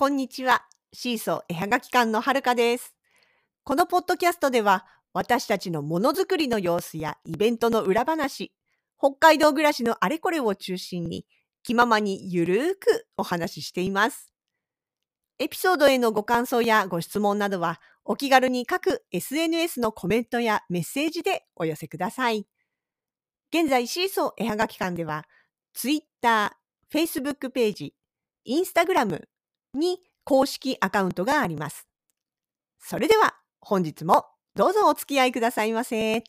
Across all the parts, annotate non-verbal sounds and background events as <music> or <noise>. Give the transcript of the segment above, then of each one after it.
こんにちは。シーソー絵はがき館のはるかです。このポッドキャストでは、私たちのものづくりの様子やイベントの裏話、北海道暮らしのあれこれを中心に、気ままにゆるーくお話ししています。エピソードへのご感想やご質問などは、お気軽に各 SNS のコメントやメッセージでお寄せください。現在、シーソー絵はがき館では、Twitter、Facebook ページ、Instagram に公式アカウントがあります。それでは本日もどうぞお付き合いくださいませ。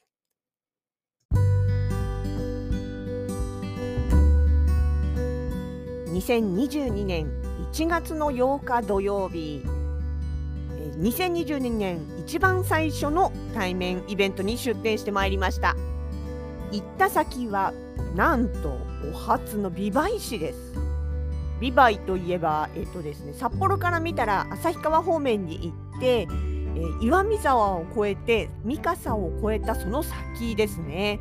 2022年1月の8日土曜日、えー2022年一番最初の対面イベントに出展してまいりました。行った先はなんとお初の美唄市です。美唄といえば、えっとですね、札幌から見たら旭川方面に行って、えー岩見沢を越えて三笠を越えたその先ですね。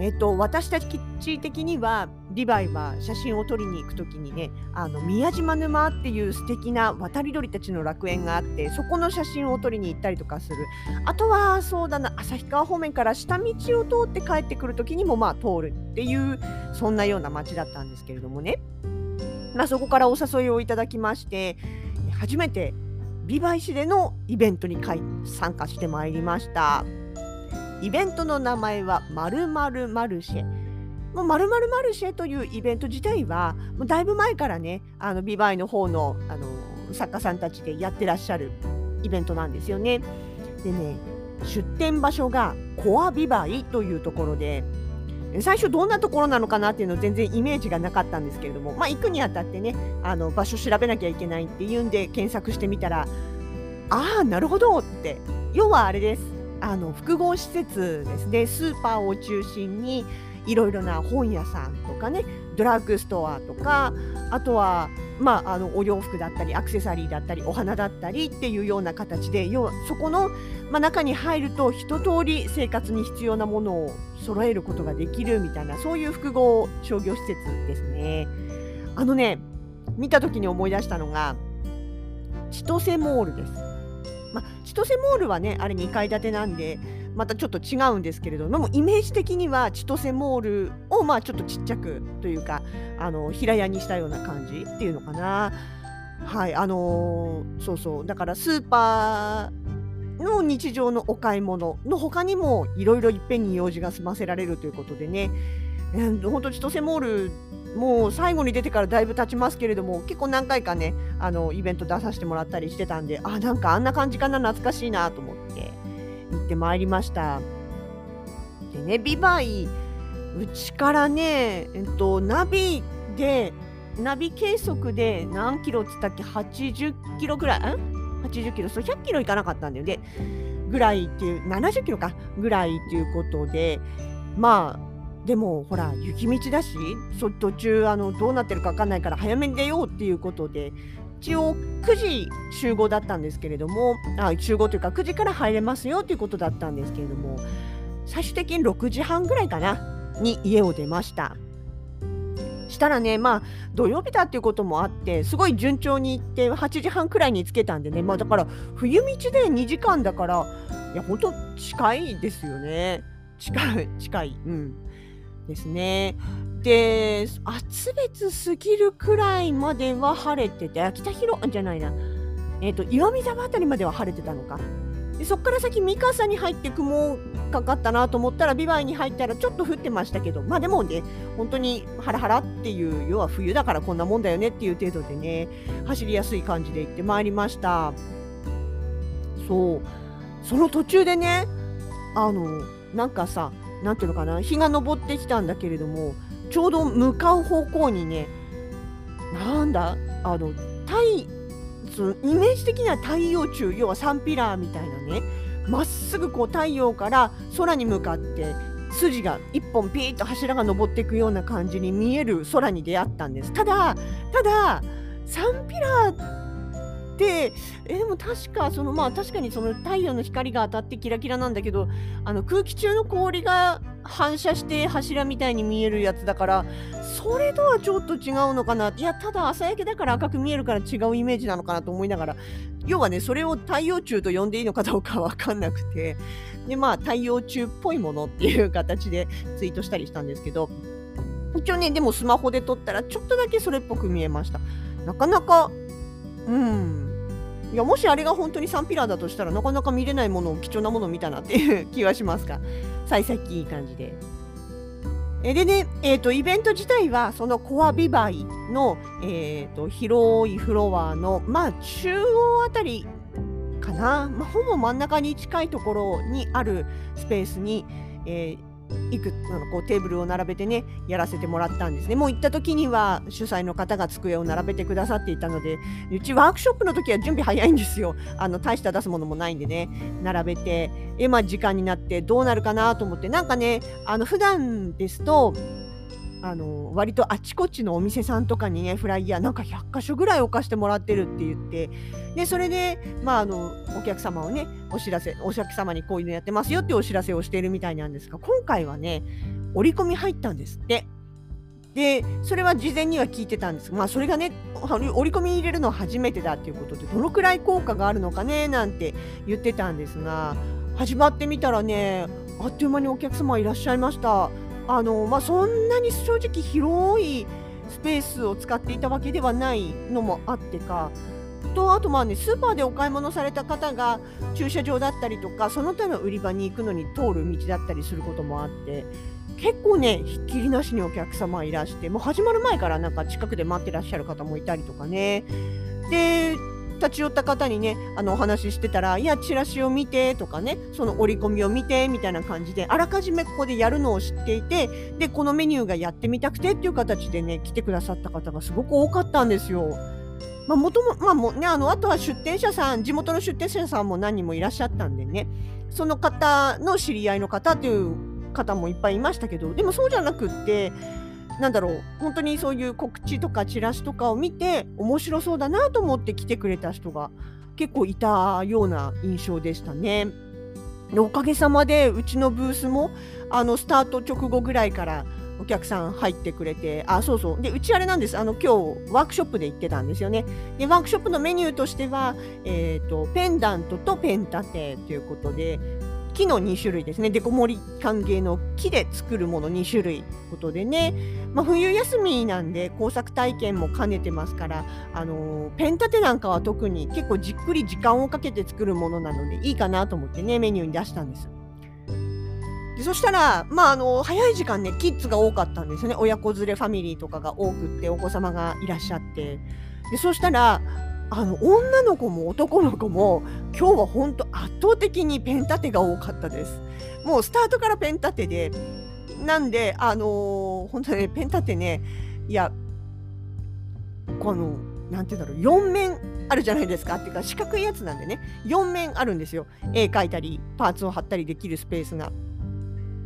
えっと、私たち的には美唄は写真を撮りに行くときにねあの宮島沼っていう素敵な渡り鳥たちの楽園があってそこの写真を撮りに行ったりとかするあとはそうだな旭川方面から下道を通って帰ってくるときにもまあ通るっていうそんなような街だったんですけれどもねまあ、そこからお誘いをいただきまして初めて美唄市でのイベントに参加してまいりました。イベントの名前はまるまるマルシェ。もうまるまるマルシェというイベント自体はもうだいぶ前からねあの美唄の方のあの作家さんたちでやってらっしゃるイベントなんですよね。でね出店場所がコア美唄というところで最初どんなところなのかなっていうの全然イメージがなかったんですけれども、まあ、行くにあたってねあの場所調べなきゃいけないっていうんで検索してみたらああなるほどって。要はあれです。あの複合施設ですね。スーパーを中心にいろいろな本屋さんとかねドラッグストアとかあとはまあ、あのお洋服だったりアクセサリーだったりお花だったりっていうような形で要はそこの、まあ、中に入ると一通り生活に必要なものを揃えることができるみたいなそういう複合商業施設ですね。あのね見た時に思い出したのが千歳モールです。まあ、千歳モールはねあれ2階建てなんでまたちょっと違うんですけれどもイメージ的には千歳モールをまあちょっとちっちゃくというかあの平屋にしたような感じっていうのかな。はいあのーそうそう。だからスーパーの日常のお買い物の他にもいろいろいっぺんに用事が済ませられるということでね、えー、本当千歳モールもう最後に出てからだいぶ経ちますけれども結構何回かねあのイベント出させてもらったりしてたんであなんかあんな感じかな懐かしいなと思って。行ってまいりました。でねビバイうちからねえっとナビでナビ計測で何キロっつったっけ？80キロぐらい？ん80キロ？そう100キロいかなかったんだよね。ぐらいっていう70キロか。ぐらいっていうことでまあでもほら雪道だしそ途中あのどうなってるか分かんないから早めに出ようっていうことで一応9時集合だったんですけれどもあ集合というか9時から入れますよということだったんですけれども最終的に6時半ぐらいかなに家を出ました。したらねまあ土曜日だっていうこともあってすごい順調に行って8時半くらいにつけたんでねまあだから冬道で2時間だからいや本当近いですよね。近い近いうん。ですね。で厚別過ぎるくらいまでは晴れててあ北広じゃないな。えっ、と岩見沢あたりまでは晴れてたのか。でそこから先三笠に入って雲かかったなと思ったらビバイに入ったらちょっと降ってましたけどまあでもね本当にハラハラっていう要は冬だからこんなもんだよねっていう程度でね走りやすい感じで行ってまいりました。そう。その途中でねあのなんかさなんていうのかな日が昇ってきたんだけれどもちょうど向かう方向にねなんだ？あの太そのイメージ的には太陽柱要はサンピラーみたいなねまっすぐこう太陽から空に向かって筋が1本ピーッと柱が登っていくような感じに見える空に出会ったんです。ただただサンピラーでえでも確かそのまあ確かにその太陽の光が当たってキラキラなんだけどあの空気中の氷が反射して柱みたいに見えるやつだからそれとはちょっと違うのかな。いやただ朝焼けだから赤く見えるから違うイメージなのかなと思いながら要はねそれを太陽柱と呼んでいいのかどうかわかんなくてでまあ太陽柱っぽいものっていう形でツイートしたりしたんですけど一応ねでもスマホで撮ったらちょっとだけそれっぽく見えました。なかなかうんいやもしあれが本当にサンピラーだとしたらなかなか見れないものを貴重なものを見たなっていう気はしますが幸先いい感じで。えでね、えーと、イベント自体はそのコアビバイの、えーと、広いフロアの、まあ、中央あたりかな、まあ、ほぼ真ん中に近いところにあるスペースに、えーいくあのこうテーブルを並べてねやらせてもらったんですね。もう行った時には主催の方が机を並べてくださっていたのでうちワークショップの時は準備早いんですよ。あの大した出すものもないんでね並べてえまあ時間になってどうなるかなと思ってなんかねあの普段ですとあの割とあちこちのお店さんとかにねフライヤーなんか100箇所ぐらい置かしてもらってるって言ってでそれで、まあ、あのお客様をねお知らせお客様にこういうのやってますよってお知らせをしているみたいなんですが今回はね折り込み入ったんですって。でそれは事前には聞いてたんですがまあそれがね折り込み入れるのは初めてだっていうことでどのくらい効果があるのかねなんて言ってたんですが始まってみたらねあっという間にお客様いらっしゃいました。あのまあ、そんなに正直広いスペースを使っていたわけではないのもあってか。とあとまあねスーパーでお買い物された方が駐車場だったりとかその他の売り場に行くのに通る道だったりすることもあって結構ねひっきりなしにお客様いらしてもう始まる前からなんか近くで待ってらっしゃる方もいたりとかね。で立ち寄った方にねあのお話ししてたら「いやチラシを見て」とかねその折り込みを見てみたいな感じであらかじめここでやるのを知っていてでこのメニューがやってみたくてっていう形でね来てくださった方がすごく多かったんですよ。まあ、もとも、まあもね、あの、あとは出店者さん、地元の出店者さんも何人もいらっしゃったんでね、その方の知り合いの方っていう方もいっぱいいましたけど、でもそうじゃなくって、なんだろう本当にそういう告知とかチラシとかを見て面白そうだなと思って来てくれた人が結構いたような印象でしたね。おかげさまでうちのブースもあのスタート直後ぐらいからお客さん入ってくれて、あ、そうそう。で、うちあれなんです。あの、今日、ワークショップで行ってたんですよね。で、ワークショップのメニューとしては、えっ、ー、と、ペンダントとペン立てということで、木の2種類ですね。デコ盛り歓迎の木で作るもの2種類ことでね。まあ、冬休みなんで工作体験も兼ねてますから、あの、ペン立てなんかは特に結構じっくり時間をかけて作るものなのでいいかなと思ってね、メニューに出したんです。でそしたら、まあ、あの早い時間ね、キッズが多かったんですね。親子連れファミリーとかが多くって、お子様がいらっしゃって。でそしたら、あの女の子も男の子も今日は本当圧倒的にペン立てが多かったです。もうスタートからペン立てで、なんで、あのー、本当に、ね、ペン立てね、いや、この、なんて言うんだろう、4面あるじゃないですか。っていうか、四角いやつなんでね、4面あるんですよ。絵描いたり、パーツを貼ったりできるスペースが。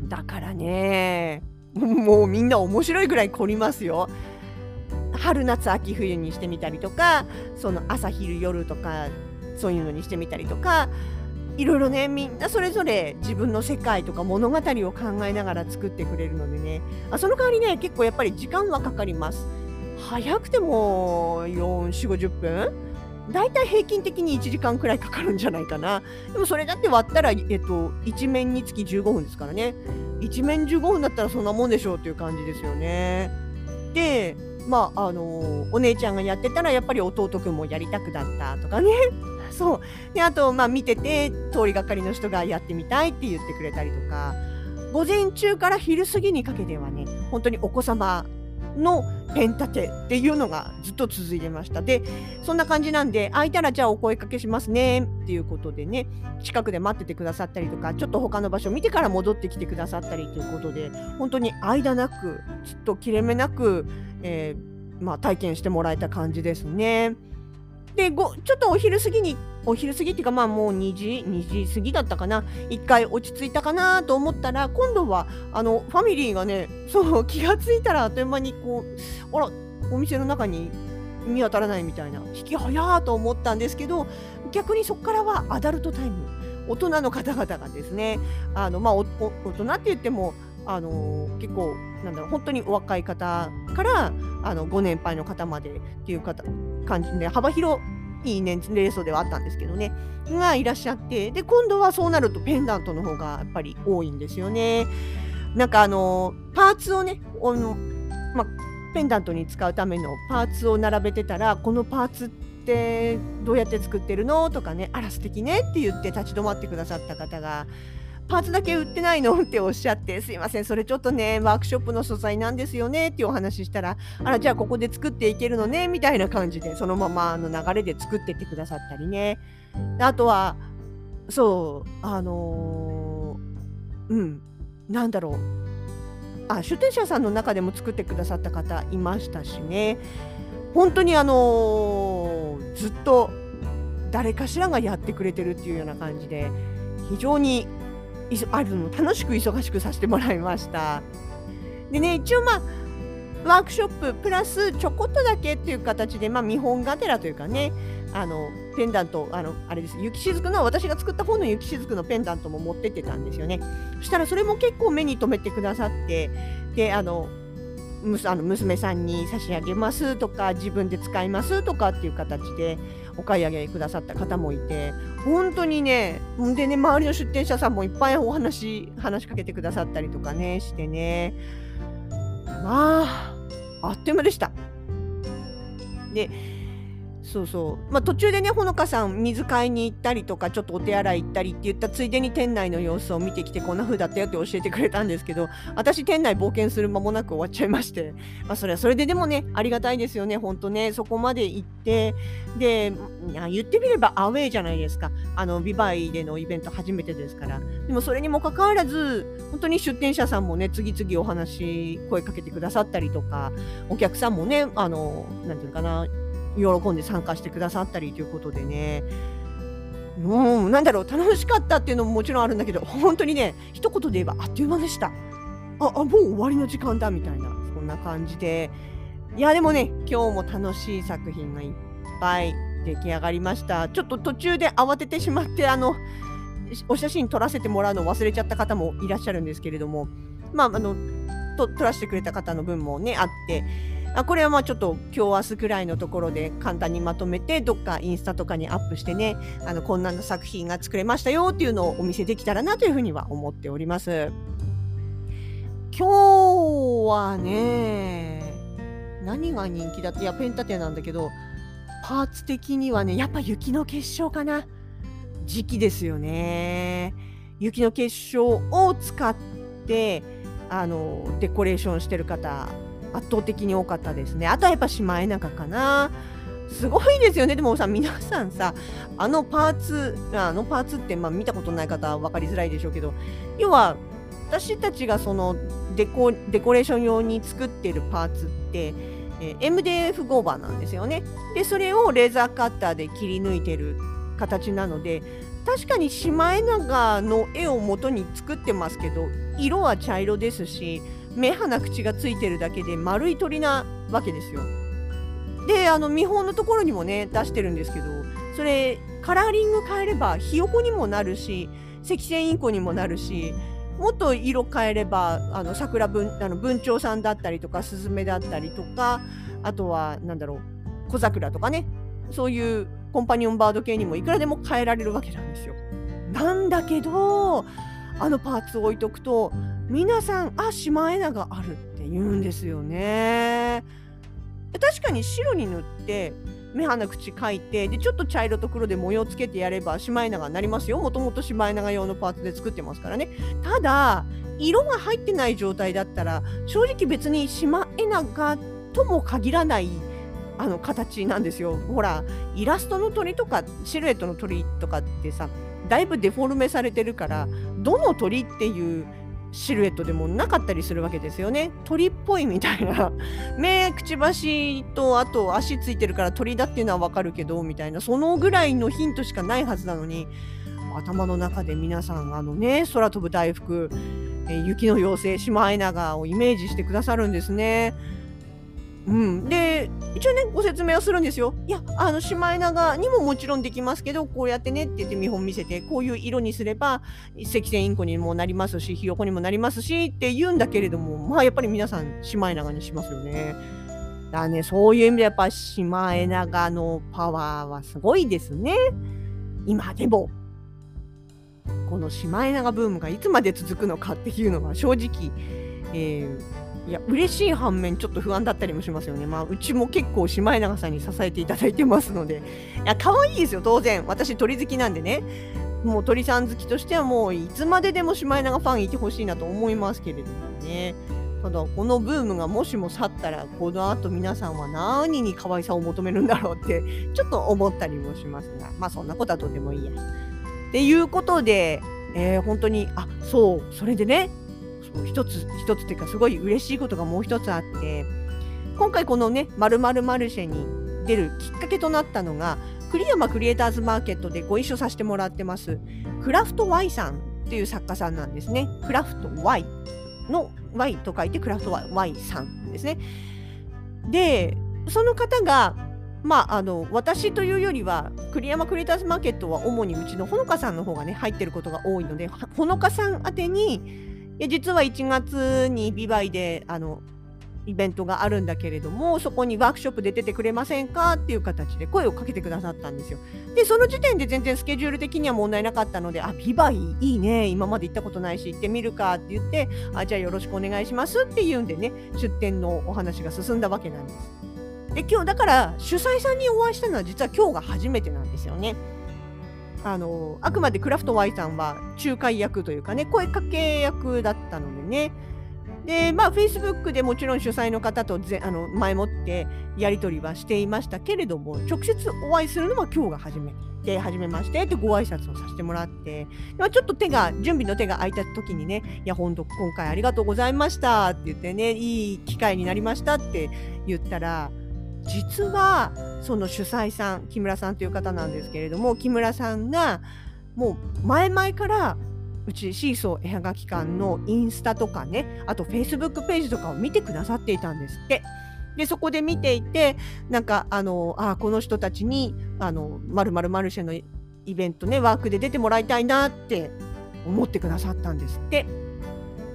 だからね、もうみんな面白いぐらい凝りますよ。春夏秋冬にしてみたりとかその朝昼夜とかそういうのにしてみたりとかいろいろねみんなそれぞれ自分の世界とか物語を考えながら作ってくれるのでね。あその代わりね結構やっぱり時間はかかります。早くても4 4 5 0分。だいたい平均的に1時間くらいかかるんじゃないかな。でもそれだって割ったら、えっと、1面につき15分ですからね。1面15分だったらそんなもんでしょうっていう感じですよね。でまああの、お姉ちゃんがやってたらやっぱり弟くんもやりたくなったとかね。<laughs> そう。であと、まあ、見てて通りがかりの人がやってみたいって言ってくれたりとか。午前中から昼過ぎにかけてはね本当にお子様のペン立てっていうのがずっと続いてました。で、そんな感じなんで、空いたらじゃあお声かけしますねっていうことでね、近くで待っててくださったりとか、ちょっと他の場所見てから戻ってきてくださったりということで、本当に間なく、ずっと切れ目なく、えー、まあ、体験してもらえた感じですね。でごちょっとお昼過ぎにお昼過ぎっていうかまあもう2時2時過ぎだったかな。1回落ち着いたかなと思ったら今度はあのファミリーがねそう <laughs> 気がついたらあっという間にこうあらお店の中に見当たらないみたいな。引き早ーと思ったんですけど逆にそこからはアダルトタイム。大人の方々がですねあの、まあ、大人って言ってもあの結構なんだろう本当にお若い方からあのご年配の方までっていう方感じで幅広いい年齢層ではあったんですけどねがいらっしゃってで今度はそうなるとペンダントの方がやっぱり多いんですよね。なんかあのパーツをねあの、ま、ペンダントに使うためのパーツを並べてたらこのパーツってどうやって作ってるの？とかねあら素敵ねって言って立ち止まってくださった方がパーツだけ売ってないのっておっしゃって、すいません、それちょっとね、ワークショップの素材なんですよねっていうお話したら、あら、じゃあここで作っていけるのねみたいな感じで、そのままの流れで作ってってくださったりね。あとは、そう、あのー、うん、なんだろう。あ、出店者さんの中でも作ってくださった方いましたしね。本当にあのー、ずっと誰かしらがやってくれてるっていうような感じで、非常にあるの楽しく忙しくさせてもらいました。でね一応まあワークショッププラスちょこっとだけっていう形で、まあ、見本がてらというかねあのペンダントあのあれです雪しずくの私が作った方の雪しずくのペンダントも持ってってたんですよねそしたらそれも結構目に留めてくださってであのあの娘さんに差し上げますとか自分で使いますとかっていう形でお買い上げくださった方もいて本当にねでね周りの出店者さんもいっぱいお話話しかけてくださったりとかねしてねまああっという間でした。でそうそう。まあ、途中でね、ほのかさん、水買いに行ったりとか、ちょっとお手洗い行ったりって言ったついでに店内の様子を見てきて、こんな風だったよって教えてくれたんですけど、<laughs> 私、店内冒険する間もなく終わっちゃいまして、まあ、それはそれででもね、ありがたいですよね、ほんとね、そこまで行って、で、言ってみればアウェーじゃないですか。あの、ビバイでのイベント初めてですから。でも、それにもかかわらず、本当に出店者さんもね、次々お話、声かけてくださったりとか、お客さんもね、あの、なんていうかな、喜んで参加してくださったりということでね、もうなんだろう、楽しかったっていうのももちろんあるんだけど、本当にね、一言で言えばあっという間でした。あ、あもう終わりの時間だみたいな、そんな感じで。いや、でもね、今日も楽しい作品がいっぱい出来上がりました。ちょっと途中で慌ててしまって、あの、お写真撮らせてもらうのを忘れちゃった方もいらっしゃるんですけれども、まあ、あの、と撮らせてくれた方の分もね、あって、あこれはまあちょっと今日明日くらいのところで簡単にまとめてどっかインスタとかにアップしてねあのこんなの作品が作れましたよっていうのをお見せできたらなというふうには思っております。今日はね何が人気だっていやペンタテなんだけどパーツ的にはねやっぱ雪の結晶かな。時期ですよね。雪の結晶を使ってあのデコレーションしてる方圧倒的に多かったですね。あとはやっぱシマエナガかな。すごいですよね。でもさ、皆さんさ、あのパーツ、あのパーツって、まあ、見たことない方は分かりづらいでしょうけど、要は、私たちがそのデコデコレーション用に作ってるパーツって、え、MDF ゴーバーなんですよね。で、それをレーザーカッターで切り抜いてる形なので、確かにシマエナガの絵を元に作ってますけど、色は茶色ですし、目鼻口がついてるだけで丸い鳥なわけですよ。であの見本のところにもね出してるんですけどそれカラーリング変えればひよこにもなるし赤線インコにもなるしもっと色変えればあの桜文あの文鳥さんだったりとかスズメだったりとかあとは何だろう小桜とかねそういうコンパニオンバード系にもいくらでも変えられるわけなんですよ。なんだけどあのパーツを置いとくと皆さんあシマエナガあるって言うんですよね。確かに白に塗って目鼻口描いてでちょっと茶色と黒で模様つけてやればシマエナガになりますよ。もともとシマエナガ用のパーツで作ってますからね。ただ色が入ってない状態だったら正直別にシマエナガとも限らないあの形なんですよ。ほらイラストの鳥とかシルエットの鳥とかってさだいぶデフォルメされてるからどの鳥っていうシルエットでもなかったりするわけですよね。鳥っぽいみたいな。<laughs> 目、くちばしとあと足ついてるから鳥だっていうのはわかるけど、みたいな。そのぐらいのヒントしかないはずなのに、頭の中で皆さん、あのね、空飛ぶ大福、え雪の妖精、シマエナガをイメージしてくださるんですね。うん、で一応ねご説明はするんですよ。いやあのシマエナガにももちろんできますけどこうやってねって言って見本見せてこういう色にすれば赤線インコにもなりますしひよこにもなりますしって言うんだけれどもまあやっぱり皆さんシマエナガにしますよね。だねそういう意味でやっぱシマエナガのパワーはすごいですね。今でもこのシマエナガブームがいつまで続くのかっていうのは正直、えーいや嬉しい反面ちょっと不安だったりもしますよね。まあうちも結構シマエナガさんに支えていただいてますのでいや可愛いですよ当然私鳥好きなんでねもう鳥さん好きとしてはもういつまででもシマエナガファンいてほしいなと思いますけれどもね。ただこのブームがもしも去ったらこの後皆さんは何に可愛さを求めるんだろうって <laughs> ちょっと思ったりもしますがまあそんなことはどうでもいいや。っていうことで、えー、本当にあそうそれでね一つ一つっていうかすごい嬉しいことがもう一つあって今回このね「まるマルシェ」に出るきっかけとなったのが栗山クリエイターズマーケットでご一緒させてもらってますクラフト Y さんっていう作家さんなんですね。クラフト Y の Y と書いてクラフト Y さんですね。でその方がまあ、あの私というよりは栗山クリエイターズマーケットは主にうちのほのかさんの方がね入ってることが多いのでほのかさん宛てにや実は1月にビバイであのイベントがあるんだけれどもそこにワークショップで出てくれませんかっていう形で声をかけてくださったんですよ。でその時点で全然スケジュール的には問題なかったのであビバイいいね今まで行ったことないし行ってみるかって言ってあじゃあよろしくお願いしますっていうんでね出店のお話が進んだわけなんです。で今日だから主催さんにお会いしたのは実は今日が初めてなんですよね。あのあくまでクラフト Y さんは仲介役というかね声かけ役だったのでね。でまあ Facebook でもちろん主催の方とぜあの前もってやり取りはしていましたけれども直接お会いするのは今日が初めて初めましてってご挨拶をさせてもらって。ちょっと手が準備の手が空いた時にねいや本当今回ありがとうございましたって言ってねいい機会になりましたって言ったら実はその主催さん木村さんという方なんですけれども木村さんがもう前々からうちシーソー絵はがき館のインスタとかねあとフェイスブックページとかを見てくださっていたんですって。でそこで見ていてなんかあのあこの人たちにあのまるマルシェのイベントねワークで出てもらいたいなって思ってくださったんですって。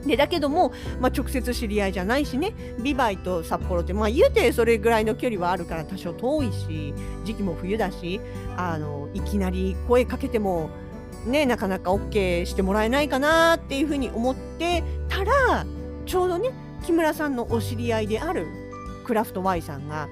でだけども、まあ、直接知り合いじゃないしねビバイと札幌って、まあ、言うてそれぐらいの距離はあるから多少遠いし時期も冬だしあのいきなり声かけても、ね、なかなか OK してもらえないかなっていうふうに思ってたらちょうどね木村さんのお知り合いであるクラフト Y さんが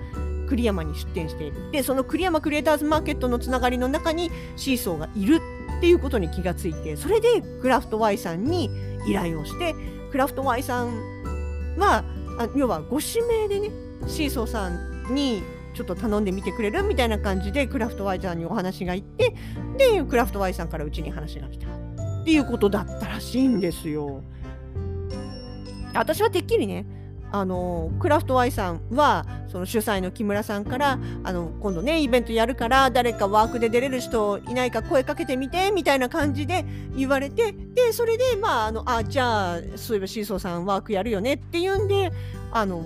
栗山に出店している。でその栗山クリエイターズマーケットのつながりの中にシーソーがいるっていうことに気がついてそれでクラフト Y さんに依頼をしてクラフト Y さんはあ要はご指名でねシーソーさんにちょっと頼んでみてくれるみたいな感じでクラフト Y さんにお話がいってでクラフト Y さんからうちに話が来たっていうことだったらしいんですよ。私はてっきりねあのクラフト Y さんはその主催の木村さんからあの今度ねイベントやるから誰かワークで出れる人いないか声かけてみてみたいな感じで言われてでそれでまああのあじゃあそういえばシーソーさんワークやるよねっていうんであの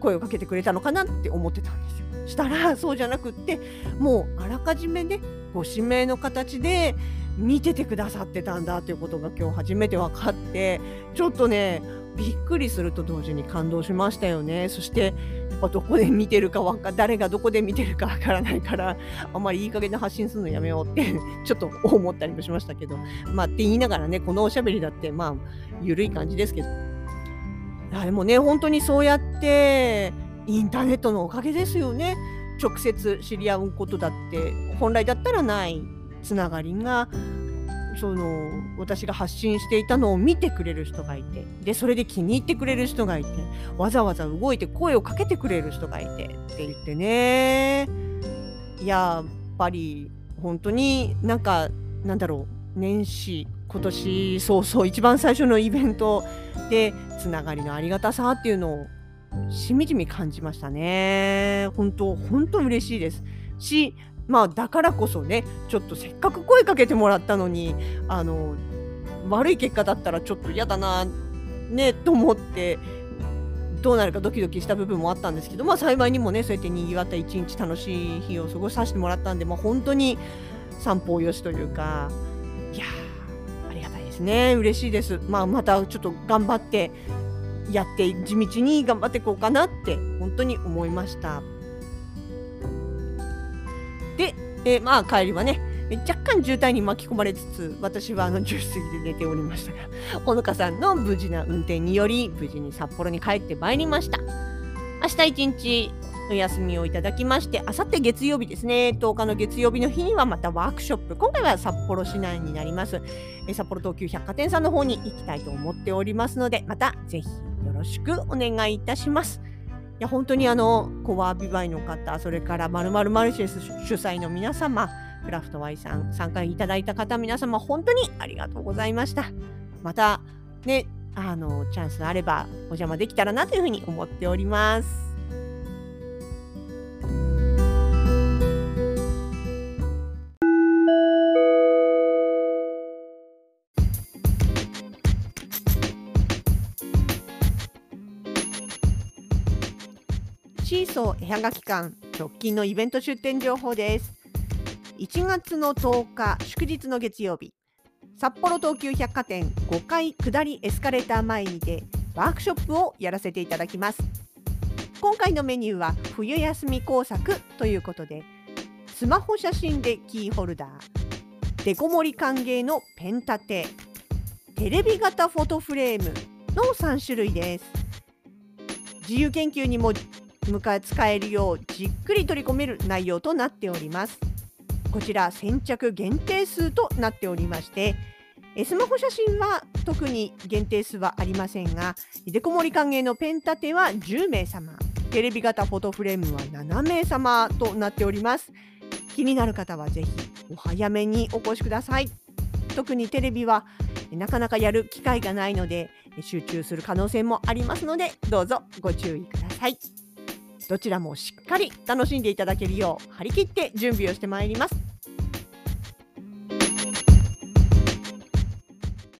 声をかけてくれたのかなって思ってたんですよ。したら <laughs> そうじゃなくってもうあらかじめねご指名の形で見ててくださってたんだということが今日初めて分かってちょっとねびっくりすると同時に感動しましたよね。そしてやっぱどこで見てるかわか誰がどこで見てるかわからないからあんまりいい加減な発信するのやめようって <laughs> ちょっと思ったりもしましたけど。まあって言いながらねこのおしゃべりだってまあ緩い感じですけど。でもね本当にそうやってインターネットのおかげですよね。直接知り合うことだって本来だったらないつながりがその私が発信していたのを見てくれる人がいてでそれで気に入ってくれる人がいてわざわざ動いて声をかけてくれる人がいてって言ってねやっぱり本当になんかなんだろう年始今年早々一番最初のイベントでつながりのありがたさっていうのをしみじみ感じましたね。本当本当嬉しいですしまあだからこそねちょっとせっかく声かけてもらったのにあの悪い結果だったらちょっと嫌だなねと思ってどうなるかドキドキした部分もあったんですけど、まあ、幸いにもねそうやってにぎわった一日楽しい日を過ごさせてもらったんで、まあ、本当に散歩よしというかいやありがたいですね。嬉しいです、まあ、またちょっと頑張ってやって地道に頑張っていこうかなって本当に思いました。で、えー、まあ帰りはね若干渋滞に巻き込まれつつ私はあの10過ぎで寝ておりましたがほのかさんの無事な運転により無事に札幌に帰ってまいりました。明日一日お休みをいただきましてあさって月曜日ですね。10日の月曜日の日にはまたワークショップ。今回は札幌市内になります。札幌東急百貨店さんの方に行きたいと思っておりますのでまたぜひよろしくお願いいたします。いや本当にあのコアビバイの方それからまるまるマルシェス主催の皆様クラフトワイさん参加いただいた方皆様本当にありがとうございました。またねあのチャンスがあればお邪魔できたらなというふうに思っております。シーソー絵はがき館直近のイベント出店情報です。1月の10日祝日の月曜日。札幌東急百貨店5階下りエスカレーター前にてワークショップをやらせていただきます。今回のメニューは冬休み工作ということでスマホ写真でキーホルダーデコ盛り歓迎のペン立てテレビ型フォトフレームの3種類です。自由研究にも迎え使えるようじっくり取り込める内容となっております。こちら先着限定数となっておりましてスマホ写真は特に限定数はありませんがデコ盛り歓迎のペン立ては10名様テレビ型フォトフレームは7名様となっております。気になる方はぜひお早めにお越しください。特にテレビはなかなかやる機会がないので集中する可能性もありますのでどうぞご注意ください。どちらもしっかり楽しんでいただけるよう張り切って準備をしてまいります。